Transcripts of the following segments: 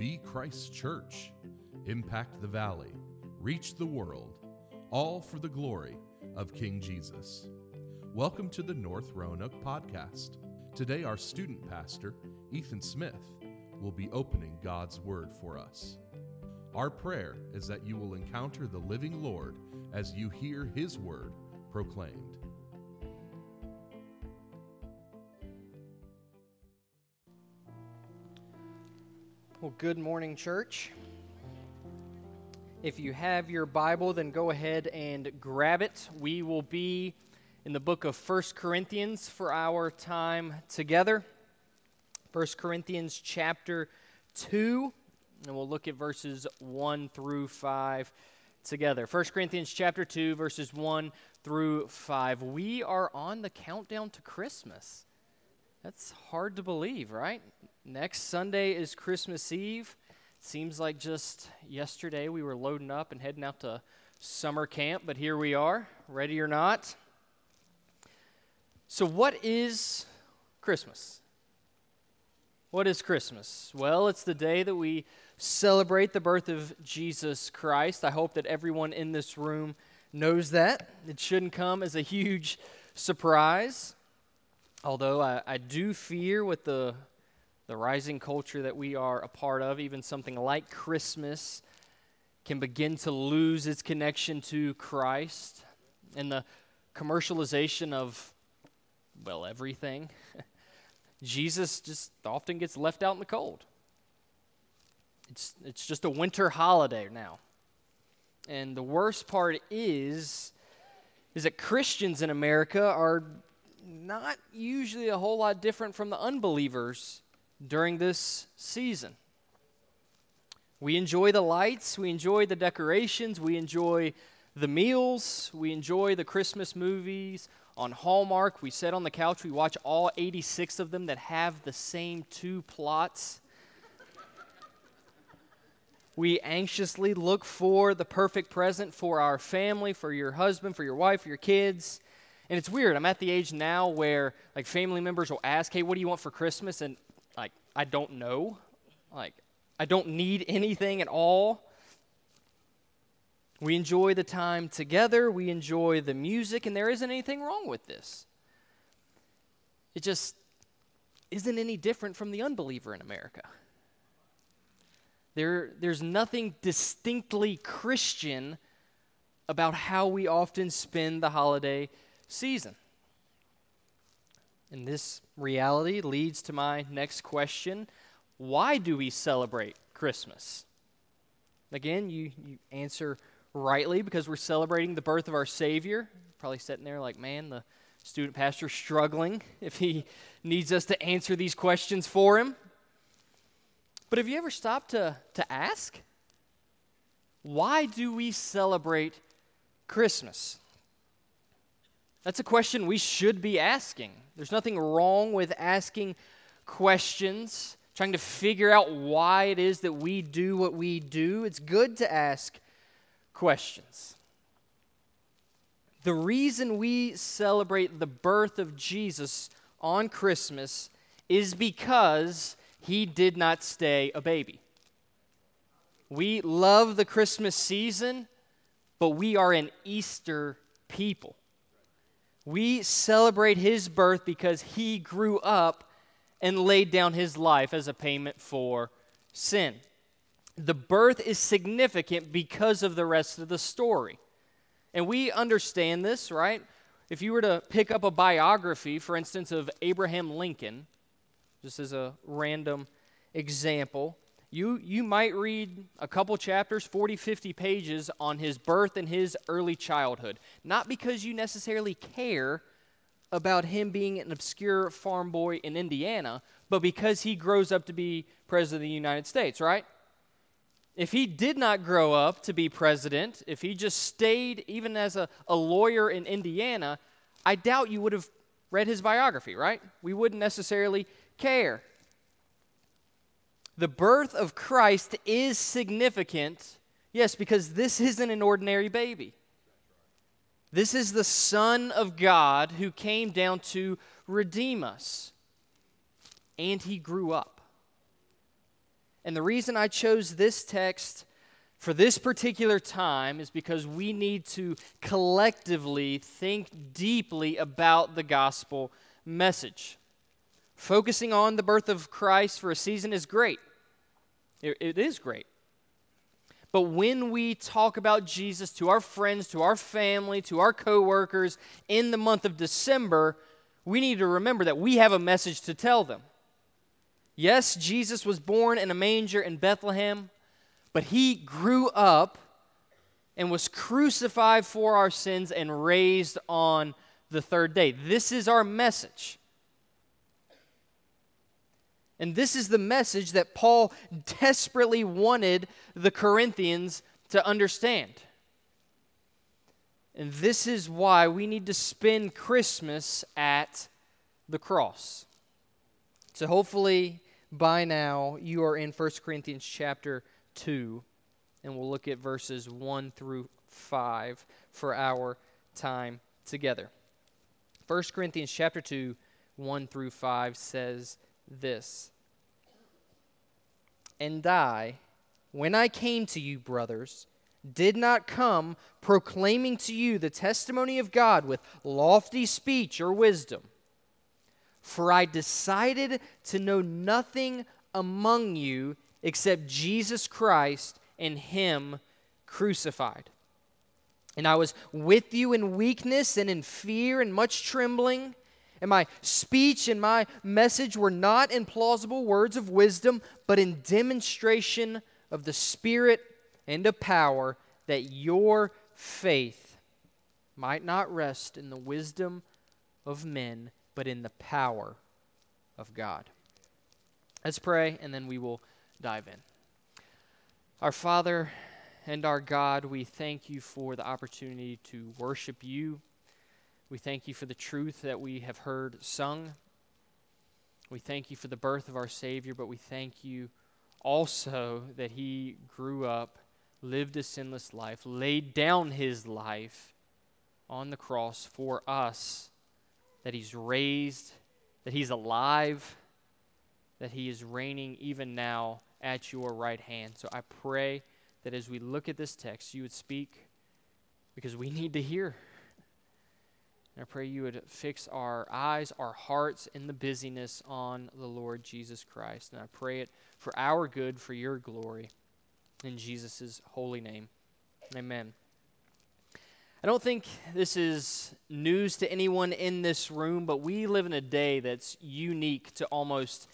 Be Christ Church, impact the valley, reach the world, all for the glory of King Jesus. Welcome to the North Roanoke podcast. Today, our student pastor, Ethan Smith, will be opening God's Word for us. Our prayer is that you will encounter the living Lord as you hear His Word proclaimed. Good morning, church. If you have your Bible, then go ahead and grab it. We will be in the book of First Corinthians for our time together. First Corinthians chapter 2, and we'll look at verses 1 through 5 together. First Corinthians chapter 2, verses 1 through 5. We are on the countdown to Christmas. That's hard to believe, right? Next Sunday is Christmas Eve. Seems like just yesterday we were loading up and heading out to summer camp, but here we are, ready or not. So, what is Christmas? What is Christmas? Well, it's the day that we celebrate the birth of Jesus Christ. I hope that everyone in this room knows that. It shouldn't come as a huge surprise. Although I, I do fear with the the rising culture that we are a part of, even something like Christmas, can begin to lose its connection to Christ and the commercialization of, well, everything. Jesus just often gets left out in the cold. It's, it's just a winter holiday now. And the worst part is, is that Christians in America are not usually a whole lot different from the unbelievers during this season. We enjoy the lights, we enjoy the decorations, we enjoy the meals, we enjoy the Christmas movies on Hallmark. We sit on the couch, we watch all 86 of them that have the same two plots. we anxiously look for the perfect present for our family, for your husband, for your wife, for your kids. And it's weird. I'm at the age now where like family members will ask, "Hey, what do you want for Christmas?" and I don't know. Like I don't need anything at all. We enjoy the time together, we enjoy the music, and there isn't anything wrong with this. It just isn't any different from the unbeliever in America. There, there's nothing distinctly Christian about how we often spend the holiday season. And this reality leads to my next question Why do we celebrate Christmas? Again, you, you answer rightly because we're celebrating the birth of our Savior. Probably sitting there like, man, the student pastor struggling if he needs us to answer these questions for him. But have you ever stopped to, to ask? Why do we celebrate Christmas? That's a question we should be asking. There's nothing wrong with asking questions, trying to figure out why it is that we do what we do. It's good to ask questions. The reason we celebrate the birth of Jesus on Christmas is because he did not stay a baby. We love the Christmas season, but we are an Easter people. We celebrate his birth because he grew up and laid down his life as a payment for sin. The birth is significant because of the rest of the story. And we understand this, right? If you were to pick up a biography, for instance, of Abraham Lincoln, just as a random example, you, you might read a couple chapters, 40, 50 pages on his birth and his early childhood. Not because you necessarily care about him being an obscure farm boy in Indiana, but because he grows up to be president of the United States, right? If he did not grow up to be president, if he just stayed even as a, a lawyer in Indiana, I doubt you would have read his biography, right? We wouldn't necessarily care the birth of Christ is significant, yes, because this isn't an ordinary baby. This is the Son of God who came down to redeem us. And he grew up. And the reason I chose this text for this particular time is because we need to collectively think deeply about the gospel message. Focusing on the birth of Christ for a season is great. It, it is great. But when we talk about Jesus to our friends, to our family, to our coworkers in the month of December, we need to remember that we have a message to tell them. Yes, Jesus was born in a manger in Bethlehem, but he grew up and was crucified for our sins and raised on the third day. This is our message. And this is the message that Paul desperately wanted the Corinthians to understand. And this is why we need to spend Christmas at the cross. So hopefully by now you are in 1 Corinthians chapter 2, and we'll look at verses 1 through 5 for our time together. 1 Corinthians chapter 2, 1 through 5 says this And I, when I came to you, brothers, did not come proclaiming to you the testimony of God with lofty speech or wisdom. For I decided to know nothing among you except Jesus Christ and Him crucified. And I was with you in weakness and in fear and much trembling. And my speech and my message were not in plausible words of wisdom, but in demonstration of the Spirit and of power, that your faith might not rest in the wisdom of men, but in the power of God. Let's pray, and then we will dive in. Our Father and our God, we thank you for the opportunity to worship you we thank you for the truth that we have heard sung. We thank you for the birth of our Savior, but we thank you also that he grew up, lived a sinless life, laid down his life on the cross for us, that he's raised, that he's alive, that he is reigning even now at your right hand. So I pray that as we look at this text, you would speak because we need to hear. And I pray you would fix our eyes, our hearts in the busyness on the Lord Jesus Christ. And I pray it for our good, for your glory. In Jesus' holy name. Amen. I don't think this is news to anyone in this room, but we live in a day that's unique to almost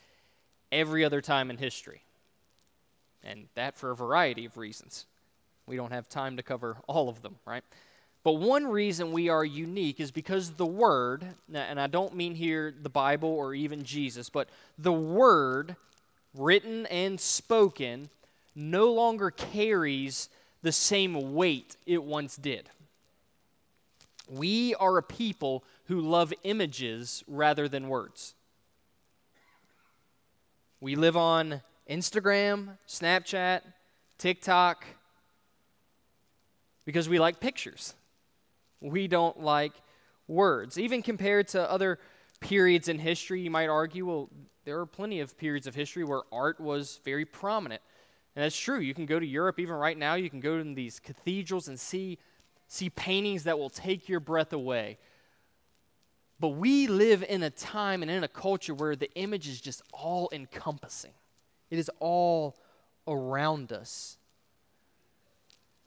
every other time in history. And that for a variety of reasons. We don't have time to cover all of them, right? But one reason we are unique is because the Word, and I don't mean here the Bible or even Jesus, but the Word, written and spoken, no longer carries the same weight it once did. We are a people who love images rather than words. We live on Instagram, Snapchat, TikTok, because we like pictures. We don't like words. Even compared to other periods in history, you might argue, well, there are plenty of periods of history where art was very prominent. And that's true. You can go to Europe even right now, you can go to these cathedrals and see, see paintings that will take your breath away. But we live in a time and in a culture where the image is just all encompassing, it is all around us.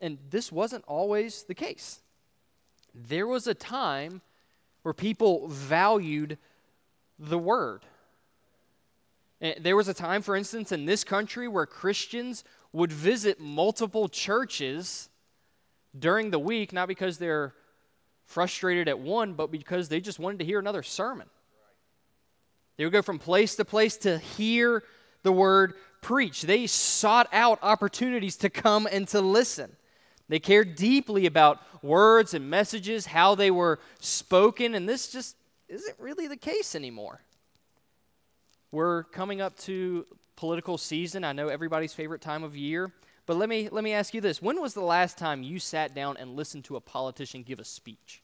And this wasn't always the case there was a time where people valued the word. Eh, there was a time, for instance, in this country where Christians would visit multiple churches during the week, not because they're frustrated at one, but because they just wanted to hear another sermon. They would go from place to place to hear the word preached. They sought out opportunities to come and to listen. They cared deeply about words and messages, how they were spoken, and this just isn't really the case anymore. We're coming up to political season. I know everybody's favorite time of year, but let me let me ask you this. When was the last time you sat down and listened to a politician give a speech?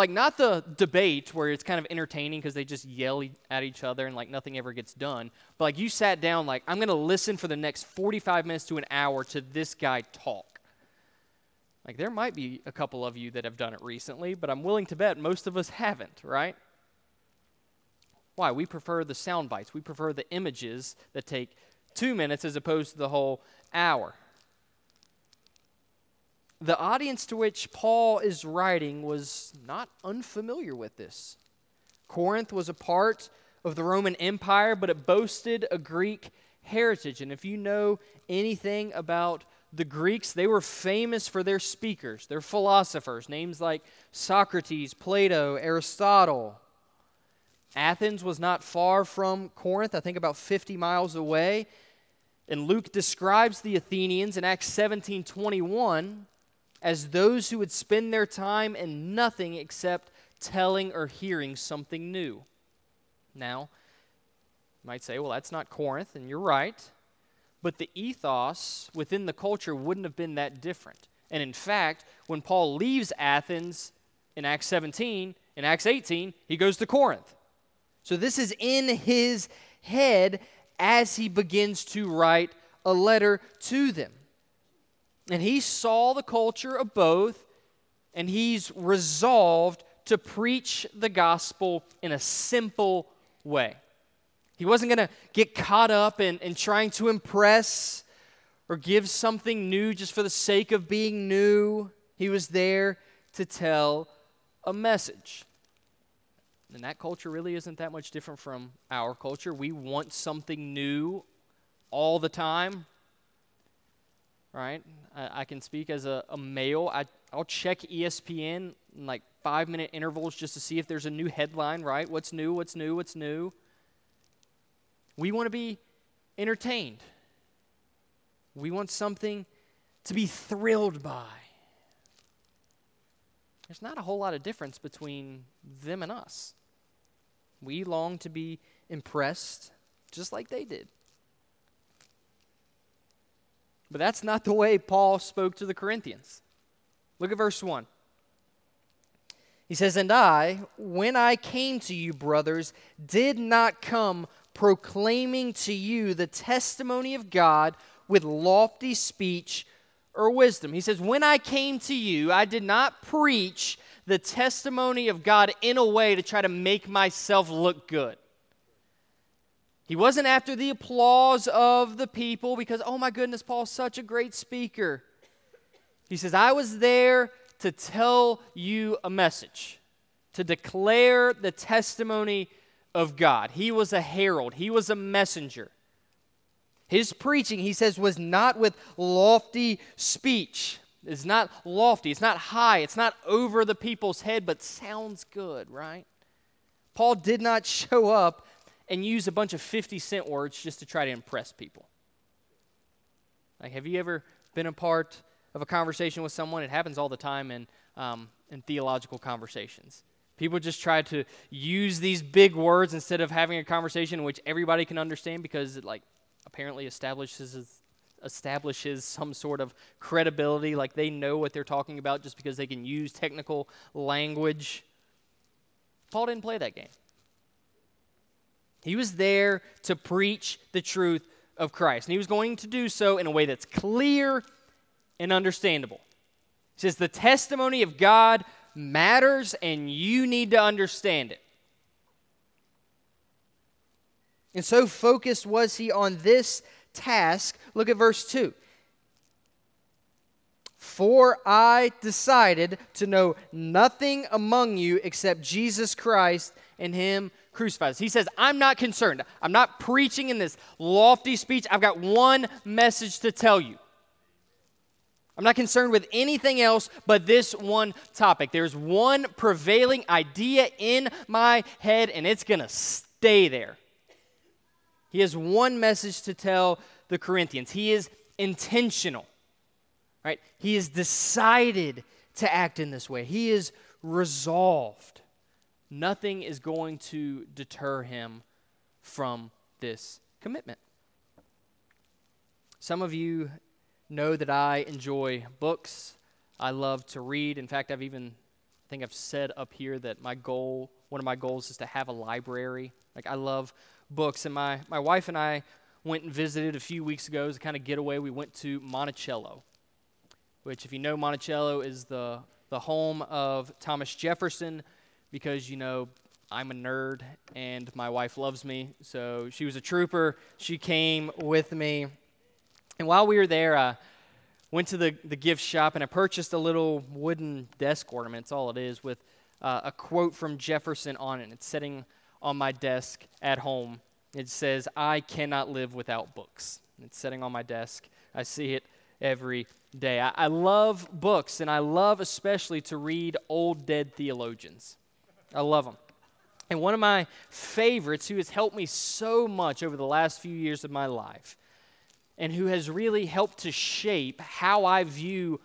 Like, not the debate where it's kind of entertaining because they just yell at each other and like nothing ever gets done. But like, you sat down, like, I'm going to listen for the next 45 minutes to an hour to this guy talk. Like, there might be a couple of you that have done it recently, but I'm willing to bet most of us haven't, right? Why? We prefer the sound bites, we prefer the images that take two minutes as opposed to the whole hour the audience to which Paul is writing was not unfamiliar with this. Corinth was a part of the Roman Empire, but it boasted a Greek heritage. And if you know anything about the Greeks, they were famous for their speakers, their philosophers, names like Socrates, Plato, Aristotle. Athens was not far from Corinth, I think about 50 miles away. And Luke describes the Athenians in Acts 17 21 as those who would spend their time in nothing except telling or hearing something new. Now, you might say, well, that's not Corinth, and you're right. But the ethos within the culture wouldn't have been that different. And in fact, when Paul leaves Athens in Acts 17, in Acts 18, he goes to Corinth. So this is in his head as he begins to write a letter to them. And he saw the culture of both, and he's resolved to preach the gospel in a simple way. He wasn't going to get caught up in, in trying to impress or give something new just for the sake of being new. He was there to tell a message. And that culture really isn't that much different from our culture. We want something new all the time, right? I, I can speak as a, a male. I, I'll check ESPN in like five minute intervals just to see if there's a new headline, right? What's new, what's new, what's new. We want to be entertained. We want something to be thrilled by. There's not a whole lot of difference between them and us. We long to be impressed just like they did. But that's not the way Paul spoke to the Corinthians. Look at verse 1. He says, And I, when I came to you, brothers, did not come proclaiming to you the testimony of God with lofty speech or wisdom. He says, When I came to you, I did not preach the testimony of God in a way to try to make myself look good. He wasn't after the applause of the people because, oh my goodness, Paul's such a great speaker. He says, I was there to tell you a message, to declare the testimony of God. He was a herald, he was a messenger. His preaching, he says, was not with lofty speech. It's not lofty, it's not high, it's not over the people's head, but sounds good, right? Paul did not show up and use a bunch of 50 cent words just to try to impress people. Like, have you ever been a part of a conversation with someone? It happens all the time in, um, in theological conversations. People just try to use these big words instead of having a conversation in which everybody can understand because it, like, apparently establishes establishes some sort of credibility, like they know what they're talking about just because they can use technical language. Paul didn't play that game. He was there to preach the truth of Christ. And he was going to do so in a way that's clear and understandable. He says, The testimony of God matters, and you need to understand it. And so focused was he on this task. Look at verse 2. For I decided to know nothing among you except Jesus Christ and Him crucified. He says, I'm not concerned. I'm not preaching in this lofty speech. I've got one message to tell you. I'm not concerned with anything else but this one topic. There's one prevailing idea in my head, and it's going to stay there. He has one message to tell the Corinthians. He is intentional, right? He is decided to act in this way, he is resolved nothing is going to deter him from this commitment. Some of you know that I enjoy books. I love to read. In fact, I've even I think I've said up here that my goal, one of my goals, is to have a library. Like, I love books. And my, my wife and I went and visited a few weeks ago as a kind of getaway. We went to Monticello, which, if you know, Monticello is the, the home of Thomas Jefferson because, you know, I'm a nerd and my wife loves me. So she was a trooper. She came with me. And while we were there, I went to the, the gift shop and I purchased a little wooden desk ornament. That's all it is, with uh, a quote from Jefferson on it. It's sitting on my desk at home. It says, I cannot live without books. It's sitting on my desk. I see it every day. I, I love books, and I love especially to read old dead theologians. I love them. And one of my favorites, who has helped me so much over the last few years of my life, and who has really helped to shape how I view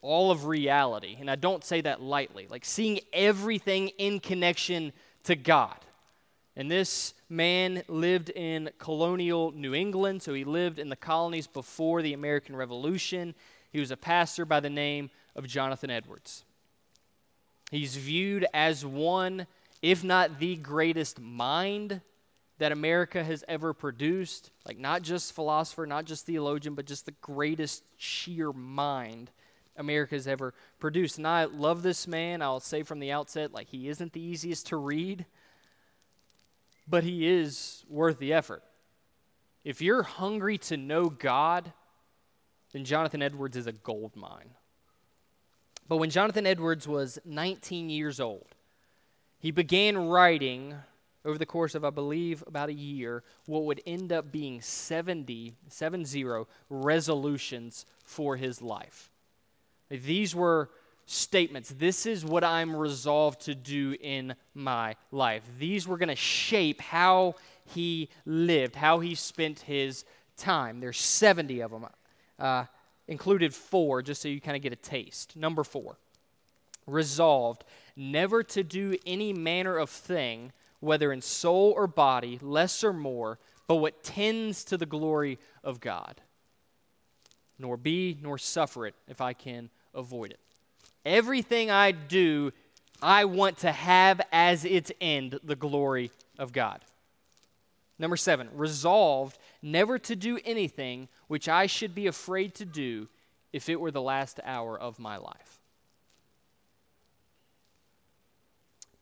all of reality. And I don't say that lightly, like seeing everything in connection to God. And this man lived in colonial New England, so he lived in the colonies before the American Revolution. He was a pastor by the name of Jonathan Edwards. He's viewed as one if not the greatest mind that America has ever produced. Like, not just philosopher, not just theologian, but just the greatest sheer mind America has ever produced. And I love this man. I'll say from the outset, like, he isn't the easiest to read, but he is worth the effort. If you're hungry to know God, then Jonathan Edwards is a gold mine. But when Jonathan Edwards was 19 years old, he began writing over the course of, I believe, about a year, what would end up being 70, 70 resolutions for his life. These were statements. This is what I'm resolved to do in my life. These were going to shape how he lived, how he spent his time. There's 70 of them, uh, included four, just so you kind of get a taste. Number four, resolved never to do any manner of thing, whether in soul or body, less or more, but what tends to the glory of God, nor be nor suffer it if I can avoid it. Everything I do, I want to have as its end the glory of God. Number seven, resolved never to do anything which I should be afraid to do if it were the last hour of my life.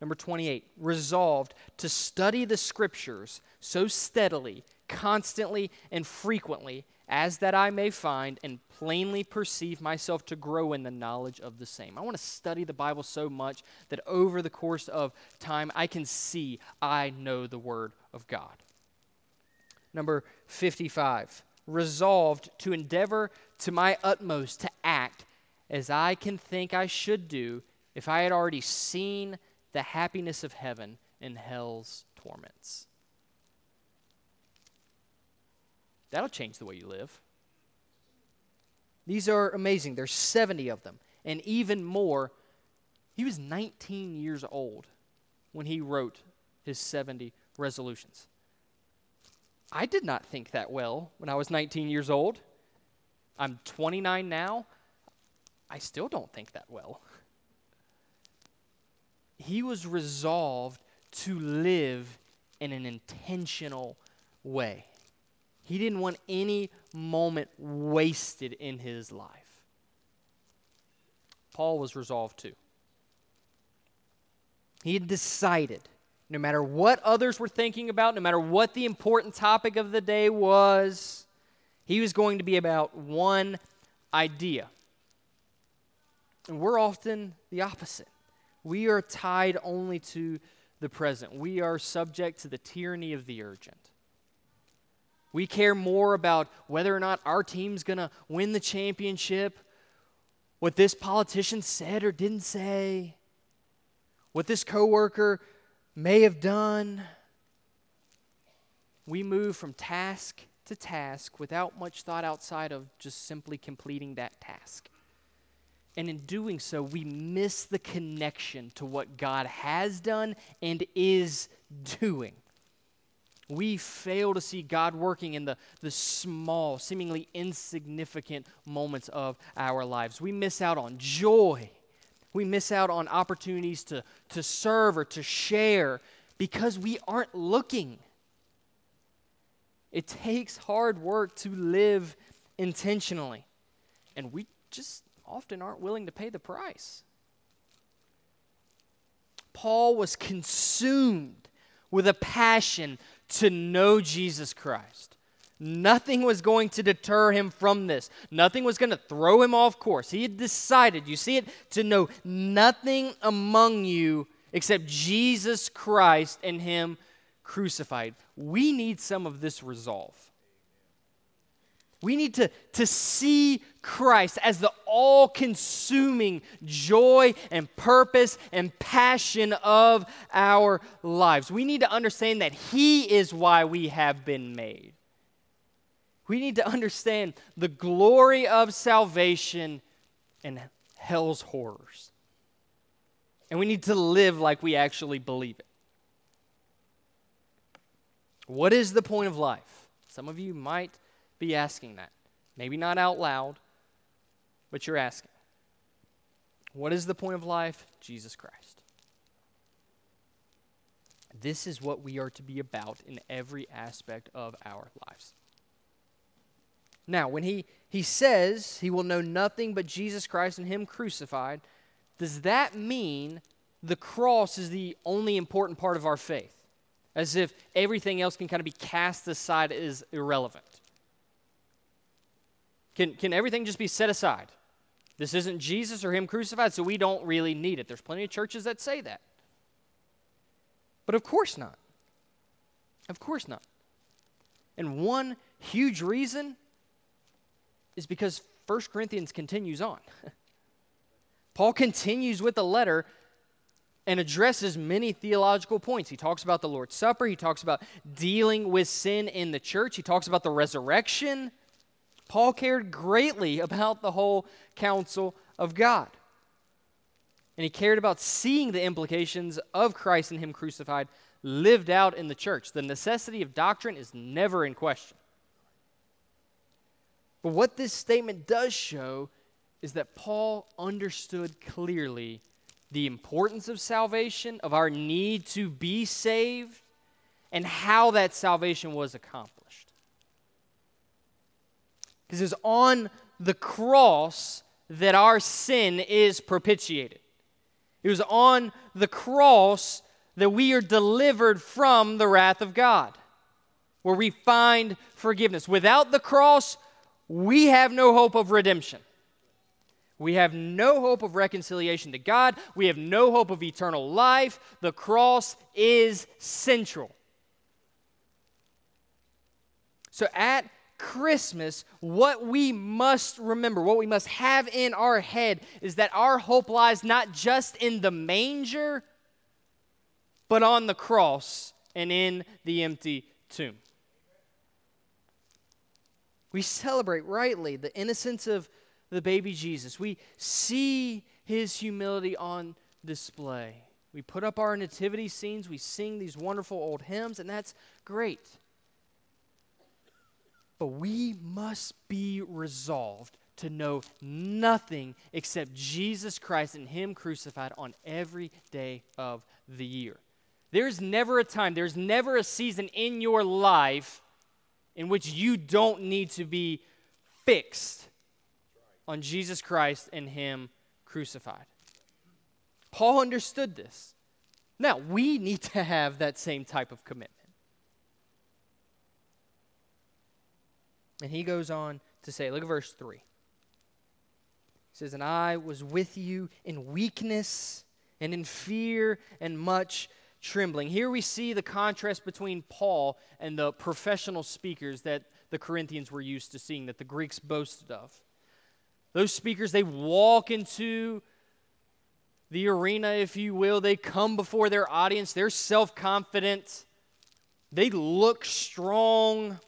Number 28, resolved to study the scriptures so steadily, constantly, and frequently as that I may find and plainly perceive myself to grow in the knowledge of the same. I want to study the Bible so much that over the course of time I can see I know the Word of God. Number 55, resolved to endeavor to my utmost to act as I can think I should do if I had already seen the happiness of heaven in hell's torments. That'll change the way you live. These are amazing. There's 70 of them, and even more. He was 19 years old when he wrote his 70 resolutions. I did not think that well when I was 19 years old. I'm 29 now. I still don't think that well he was resolved to live in an intentional way. He didn't want any moment wasted in his life. Paul was resolved to. He had decided, no matter what others were thinking about, no matter what the important topic of the day was, he was going to be about one idea. And we're often the opposite. We are tied only to the present. We are subject to the tyranny of the urgent. We care more about whether or not our team's going to win the championship, what this politician said or didn't say, what this coworker may have done. We move from task to task without much thought outside of just simply completing that task. And in doing so, we miss the connection to what God has done and is doing. We fail to see God working in the, the small, seemingly insignificant moments of our lives. We miss out on joy, We miss out on opportunities to, to serve or to share because we aren't looking. It takes hard work to live intentionally, and we just often aren't willing to pay the price. Paul was consumed with a passion to know Jesus Christ. Nothing was going to deter him from this. Nothing was going to throw him off course. He had decided, you see it, to know nothing among you except Jesus Christ and Him crucified. We need some of this resolve. We need to, to see Christ as the all consuming joy and purpose and passion of our lives. We need to understand that He is why we have been made. We need to understand the glory of salvation and hell's horrors. And we need to live like we actually believe it. What is the point of life? Some of you might be asking that. Maybe not out loud, but you're asking. What is the point of life? Jesus Christ. This is what we are to be about in every aspect of our lives. Now, when he, he says he will know nothing but Jesus Christ and Him crucified, does that mean the cross is the only important part of our faith? As if everything else can kind of be cast aside as irrelevant. Can, can everything just be set aside? This isn't Jesus or Him crucified, so we don't really need it. There's plenty of churches that say that. But of course not. Of course not. And one huge reason is because 1 Corinthians continues on. Paul continues with the letter and addresses many theological points. He talks about the Lord's Supper, he talks about dealing with sin in the church, he talks about the resurrection. Paul cared greatly about the whole counsel of God. And he cared about seeing the implications of Christ and Him crucified lived out in the church. The necessity of doctrine is never in question. But what this statement does show is that Paul understood clearly the importance of salvation, of our need to be saved, and how that salvation was accomplished. Because it's on the cross that our sin is propitiated. It was on the cross that we are delivered from the wrath of God, where we find forgiveness. Without the cross, we have no hope of redemption. We have no hope of reconciliation to God. We have no hope of eternal life. The cross is central. So at Christmas, what we must remember, what we must have in our head, is that our hope lies not just in the manger, but on the cross and in the empty tomb. We celebrate rightly the innocence of the baby Jesus. We see his humility on display. We put up our nativity scenes, we sing these wonderful old hymns, and that's great. But we must be resolved to know nothing except Jesus Christ and Him crucified on every day of the year. There's never a time, there's never a season in your life in which you don't need to be fixed on Jesus Christ and Him crucified. Paul understood this. Now, we need to have that same type of commitment. And he goes on to say, look at verse 3. He says, And I was with you in weakness and in fear and much trembling. Here we see the contrast between Paul and the professional speakers that the Corinthians were used to seeing, that the Greeks boasted of. Those speakers, they walk into the arena, if you will. They come before their audience. They're self confident. They look strong.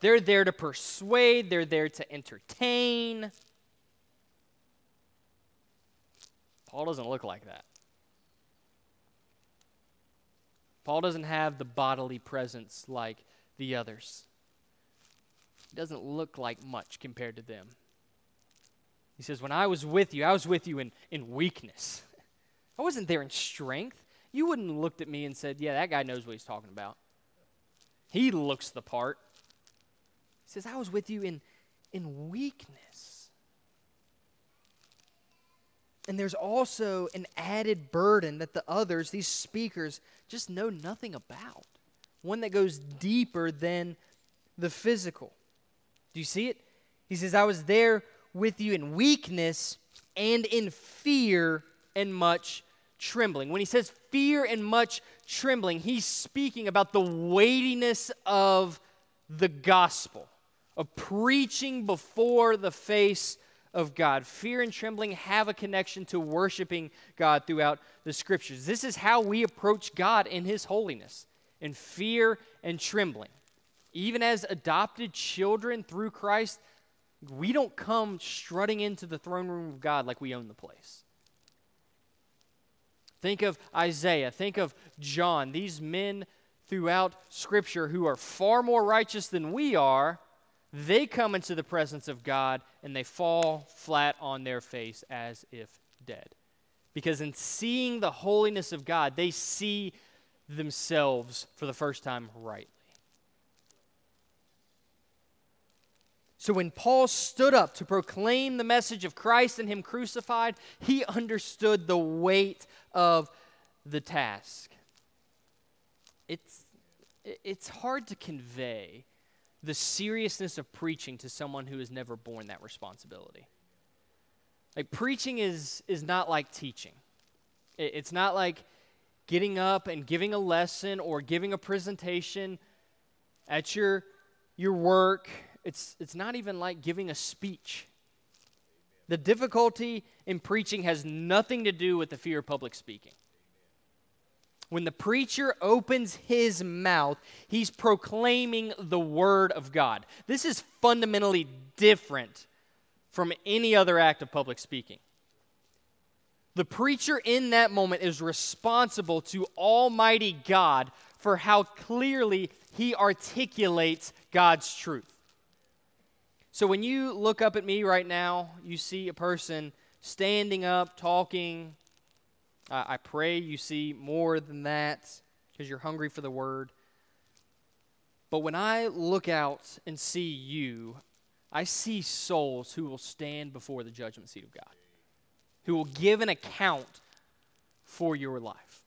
They're there to persuade, they're there to entertain. Paul doesn't look like that. Paul doesn't have the bodily presence like the others. He doesn't look like much compared to them. He says, When I was with you, I was with you in, in weakness. I wasn't there in strength. You wouldn't have looked at me and said, Yeah, that guy knows what he's talking about. He looks the part. He says, I was with you in, in weakness. And there's also an added burden that the others, these speakers, just know nothing about. One that goes deeper than the physical. Do you see it? He says, I was there with you in weakness and in fear and much trembling. When he says fear and much trembling, he's speaking about the weightiness of the gospel, of preaching before the face of God. Fear and trembling have a connection to worshiping God throughout the scriptures. This is how we approach God in his holiness, in fear and trembling. Even as adopted children through Christ, we don't come strutting into the throne room of God like we own the place. Think of Isaiah, think of John, these men throughout Scripture who are far more righteous than we are. They come into the presence of God and they fall flat on their face as if dead. Because in seeing the holiness of God, they see themselves for the first time rightly. So when Paul stood up to proclaim the message of Christ and Him crucified, he understood the weight of the task. It's, it's hard to convey the seriousness of preaching to someone who has never borne that responsibility. Like, preaching is, is not like teaching, it, it's not like getting up and giving a lesson or giving a presentation at your, your work it's, it's not even like giving a speech. The difficulty in preaching has nothing to do with the fear of public speaking. When the preacher opens his mouth, he's proclaiming the word of God. This is fundamentally different from any other act of public speaking. The preacher in that moment is responsible to Almighty God for how clearly he articulates God's truth. So when you look up at me right now, you see a person standing up, talking. I pray you see more than that because you're hungry for the word. But when I look out and see you, I see souls who will stand before the judgment seat of God, who will give an account for your life.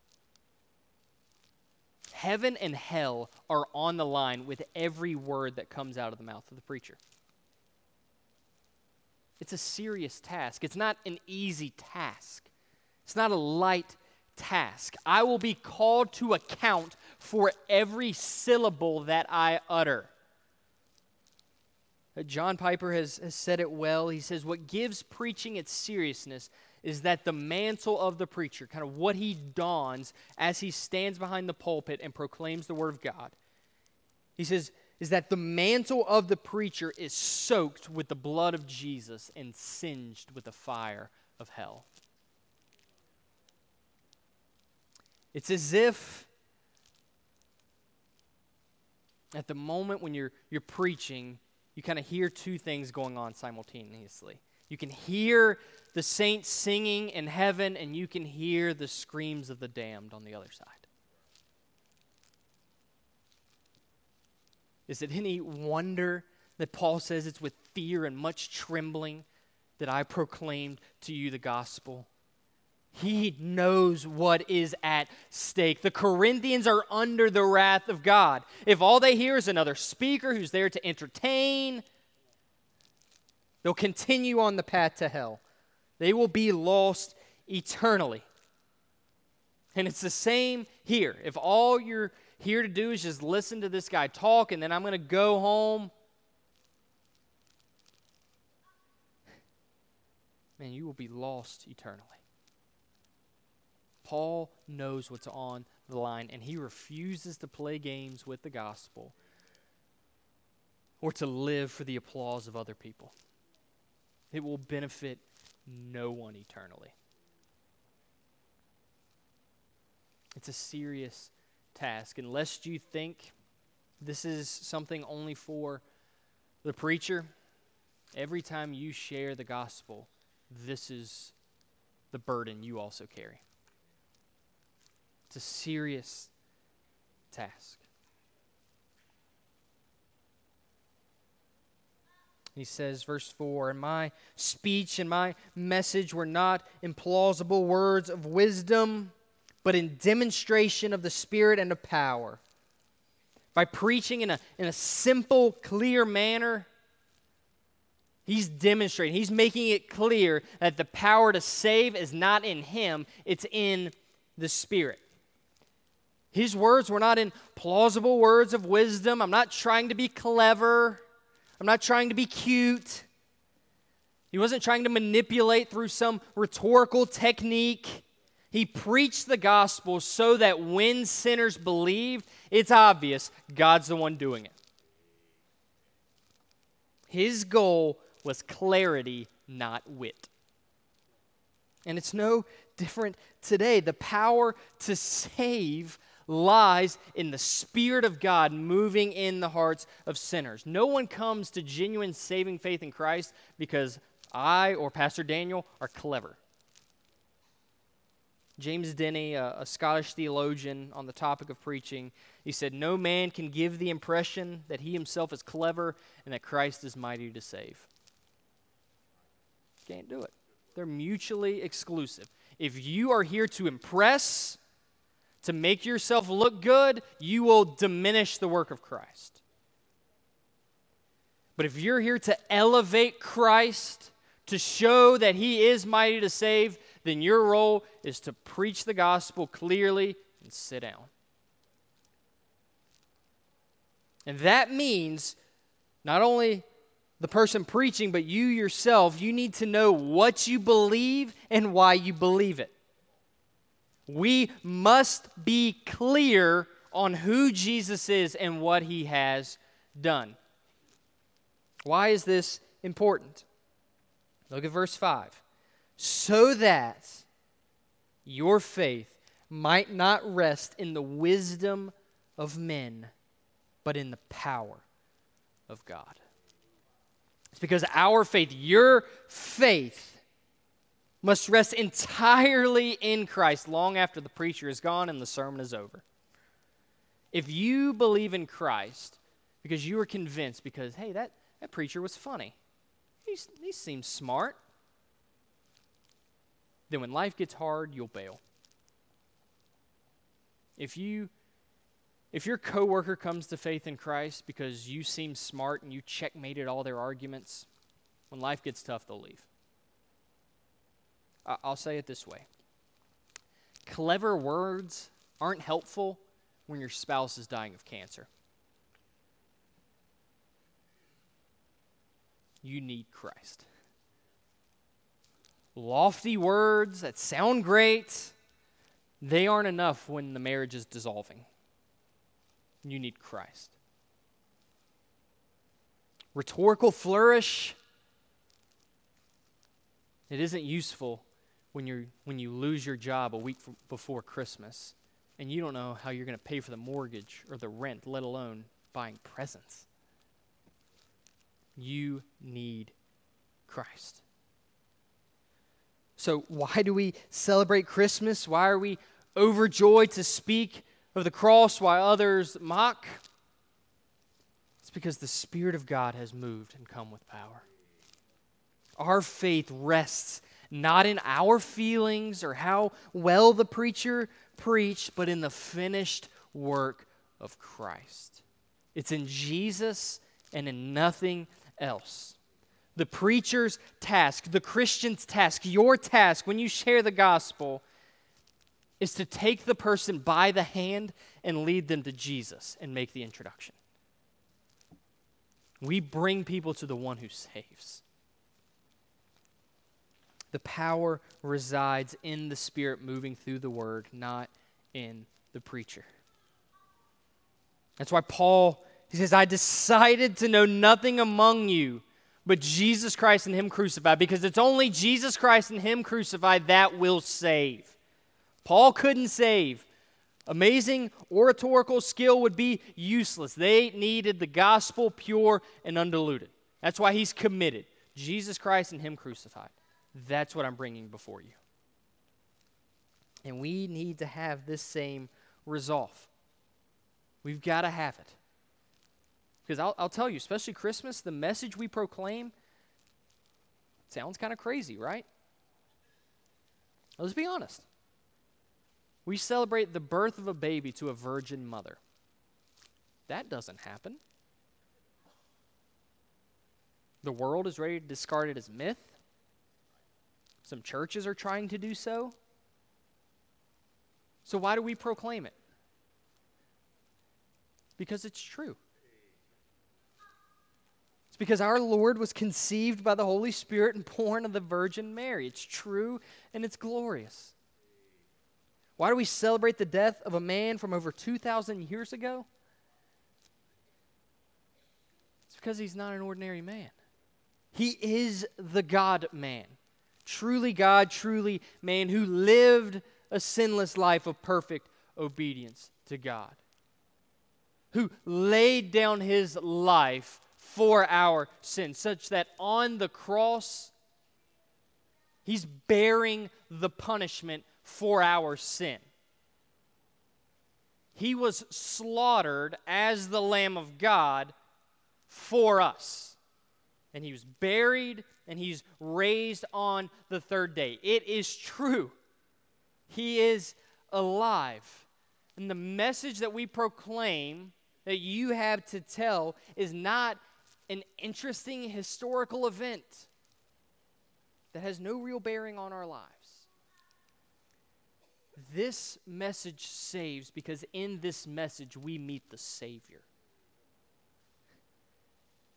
Heaven and hell are on the line with every word that comes out of the mouth of the preacher. It's a serious task. It's not an easy task. It's not a light task. I will be called to account for every syllable that I utter. Uh, John Piper has, has said it well. He says, What gives preaching its seriousness is that the mantle of the preacher, kind of what he dons as he stands behind the pulpit and proclaims the word of God, he says, is that the mantle of the preacher is soaked with the blood of Jesus and singed with the fire of hell. It's as if at the moment when you're, you're preaching, you kind of hear two things going on simultaneously. You can hear the saints singing in heaven, and you can hear the screams of the damned on the other side. Is it any wonder that Paul says it's with fear and much trembling that I proclaimed to you the gospel? He knows what is at stake. The Corinthians are under the wrath of God. If all they hear is another speaker who's there to entertain, they'll continue on the path to hell. They will be lost eternally. And it's the same here. If all you're here to do is just listen to this guy talk, and then I'm going to go home. Man, you will be lost eternally. Paul knows what's on the line, and he refuses to play games with the gospel or to live for the applause of other people. It will benefit no one eternally. It's a serious task. And lest you think this is something only for the preacher, every time you share the gospel, this is the burden you also carry. It's a serious task. He says, verse 4 And my speech and my message were not implausible words of wisdom, but in demonstration of the Spirit and of power. By preaching in a, in a simple, clear manner, he's demonstrating, he's making it clear that the power to save is not in him, it's in the Spirit. His words were not in plausible words of wisdom. I'm not trying to be clever. I'm not trying to be cute. He wasn't trying to manipulate through some rhetorical technique. He preached the gospel so that when sinners believed, it's obvious God's the one doing it. His goal was clarity, not wit. And it's no different today. The power to save lies in the Spirit of God moving in the hearts of sinners. No one comes to genuine saving faith in Christ because I or Pastor Daniel are clever. James Denney, a, a, Scottish theologian on the topic of preaching, he said, No man can give the impression that he himself is clever and that Christ is mighty to save. Can't do it. They're mutually exclusive. If you are here to impress, to make yourself look good, you will diminish the work of Christ. But if you're here to elevate Christ, to show that He is mighty to save, then your role is to preach the gospel clearly and sit down. And that means not only the person preaching, but you yourself, you need to know what you believe and why you believe it. We must be clear on who Jesus is and what he has done. Why is this important? Look at verse 5. So that your faith might not rest in the wisdom of men, but in the power of God. It's because our faith, your faith, must rest entirely in Christ long after the preacher is gone and the sermon is over. If you believe in Christ because you are convinced, because, hey, that, that preacher was funny, He's, he seems smart, then when life gets hard, you'll bail. If you if your coworker comes to faith in Christ because you seem smart and you checkmated all their arguments, when life gets tough, they'll leave. I'll say it this way clever words aren't helpful when your spouse is dying of cancer. You need Christ. Lofty words that sound great, they aren't enough when the marriage is dissolving. You need Christ. Rhetorical flourish, it isn't useful when, you when you lose your job a week f- before Christmas and you don't know how you're going to pay for the mortgage or the rent, let alone buying presents. You need Christ. So, why do we celebrate Christmas? Why are we overjoyed to speak of the cross while others mock? It's because the Spirit of God has moved and come with power. Our faith rests not in our feelings or how well the preacher preached, but in the finished work of Christ. It's in Jesus and in nothing else. The preacher's task, the Christian's task, your task when you share the gospel is to take the person by the hand and lead them to Jesus and make the introduction. We bring people to the one who saves. The power resides in the Spirit moving through the Word, not in the preacher. That's why Paul he says, I decided to know nothing among you but Jesus Christ and Him crucified, because it's only Jesus Christ and Him crucified that will save. Paul couldn't save. Amazing oratorical skill would be useless. They needed the gospel pure and undiluted. That's why he's committed. Jesus Christ and Him crucified. That's what I'm bringing before you. And we need to have this same resolve. We've got to have it. Because I'll, I'll tell you, especially Christmas, the message we proclaim sounds kind of crazy, right? Let's be honest. We celebrate the birth of a baby to a virgin mother. That doesn't happen. The world is ready to discard it as myth. Some churches are trying to do so. So, why do we proclaim it? Because it's true. It's because our Lord was conceived by the Holy Spirit and born of the Virgin Mary. It's true and it's glorious. Why do we celebrate the death of a man from over 2,000 years ago? It's because he's not an ordinary man. He is the God man, truly God, truly man, who lived a sinless life of perfect obedience to God, who laid down his life for our sins, such that on the cross, he's bearing the punishment for our sin. He was slaughtered as the Lamb of God for us and he was buried and he's raised on the third day. It is true. He is alive. And the message that we proclaim that you have to tell is not an interesting historical event that has no real bearing on our lives. This message saves because in this message we meet the Savior.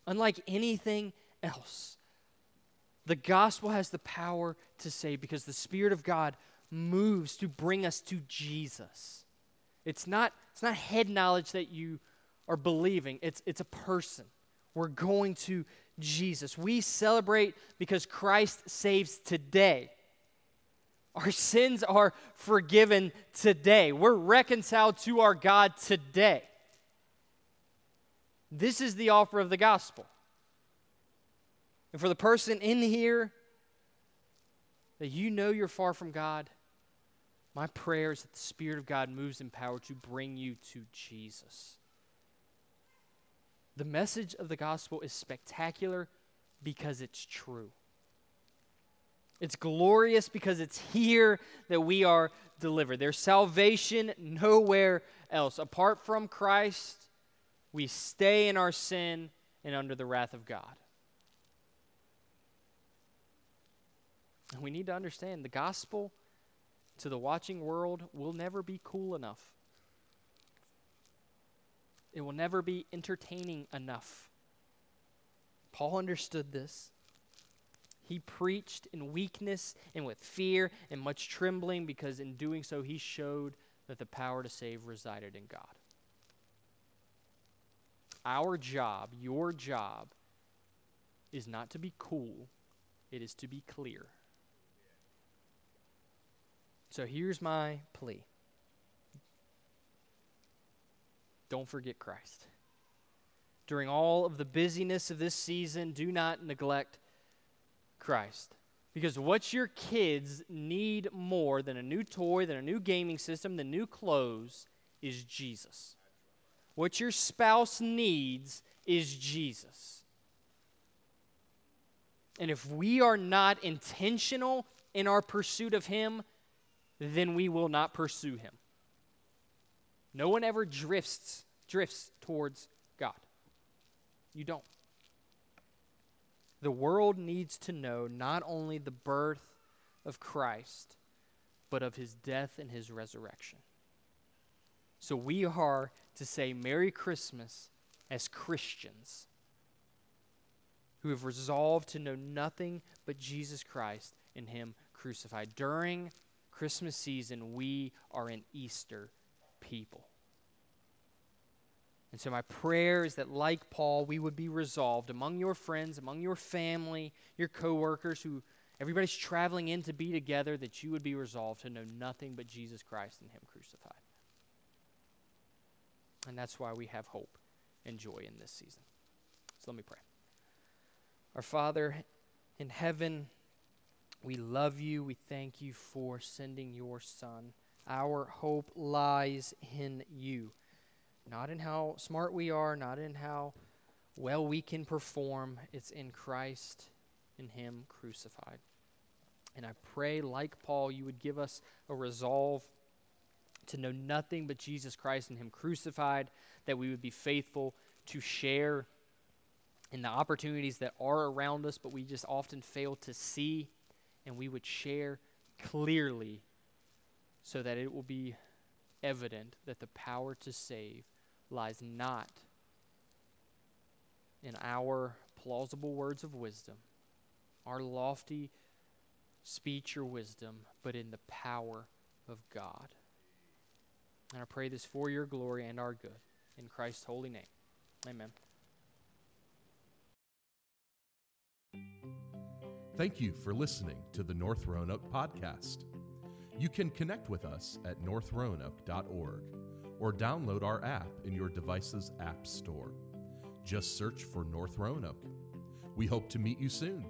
Unlike anything else. The gospel has the power to save because the Spirit of God moves to bring us to Jesus. It's not, it's not head knowledge that you are believing, it's, it's a person. We're going to Jesus. We celebrate because Christ saves today. Our sins are forgiven today. We're reconciled to our God today. This is the offer of the gospel. And for the person in here that you know you're far from God, my prayer is that the Spirit of God moves in power to bring you to Jesus. The message of the gospel is spectacular because it's true. It's glorious because it's here that we are delivered. There's salvation nowhere else. Apart from Christ, we stay in our sin and under the wrath of God. And we need to understand the gospel to the watching world will never be cool enough. It will never be entertaining enough. Paul understood this. He preached in weakness and with fear and much trembling because in doing so he showed that the power to save resided in God. Our job, your job, is not to be cool, it is to be clear. So here's my plea don't forget Christ. During all of the busyness of this season, do not neglect Christ. Because what your kids need more than a new toy, than a new gaming system, than new clothes is Jesus. What your spouse needs is Jesus. And if we are not intentional in our pursuit of Him, then we will not pursue him. No one ever drifts drifts towards God. You don't. The world needs to know not only the birth of Christ, but of his death and his resurrection. So we are to say Merry Christmas as Christians who have resolved to know nothing but Jesus Christ and him crucified. During Christmas season, we are an Easter people. And so, my prayer is that, like Paul, we would be resolved among your friends, among your family, your coworkers, who everybody's traveling in to be together, that you would be resolved to know nothing but Jesus Christ and Him crucified. And that's why we have hope and joy in this season. So, let me pray. Our Father in heaven, We love you. We thank you for sending your Son. Our hope lies in you, not in how smart we are, not in how well we can perform. It's in Christ, in Him crucified. And I pray, like Paul, you would give us a resolve to know nothing but Jesus Christ and Him crucified, that we would be faithful to share in the opportunities that are around us, but we just often fail to see, and we would share clearly so that it will be evident that the power to save lies not in our plausible words of wisdom, our lofty speech or wisdom, but in the power of God. And I pray this for your glory and our good. In Christ's holy name. Amen. Thank you for listening to the North Roanoke podcast. You can connect with us at northroanoke.org or download our app in your device's app store. Just search for North Roanoke. We hope to meet you soon.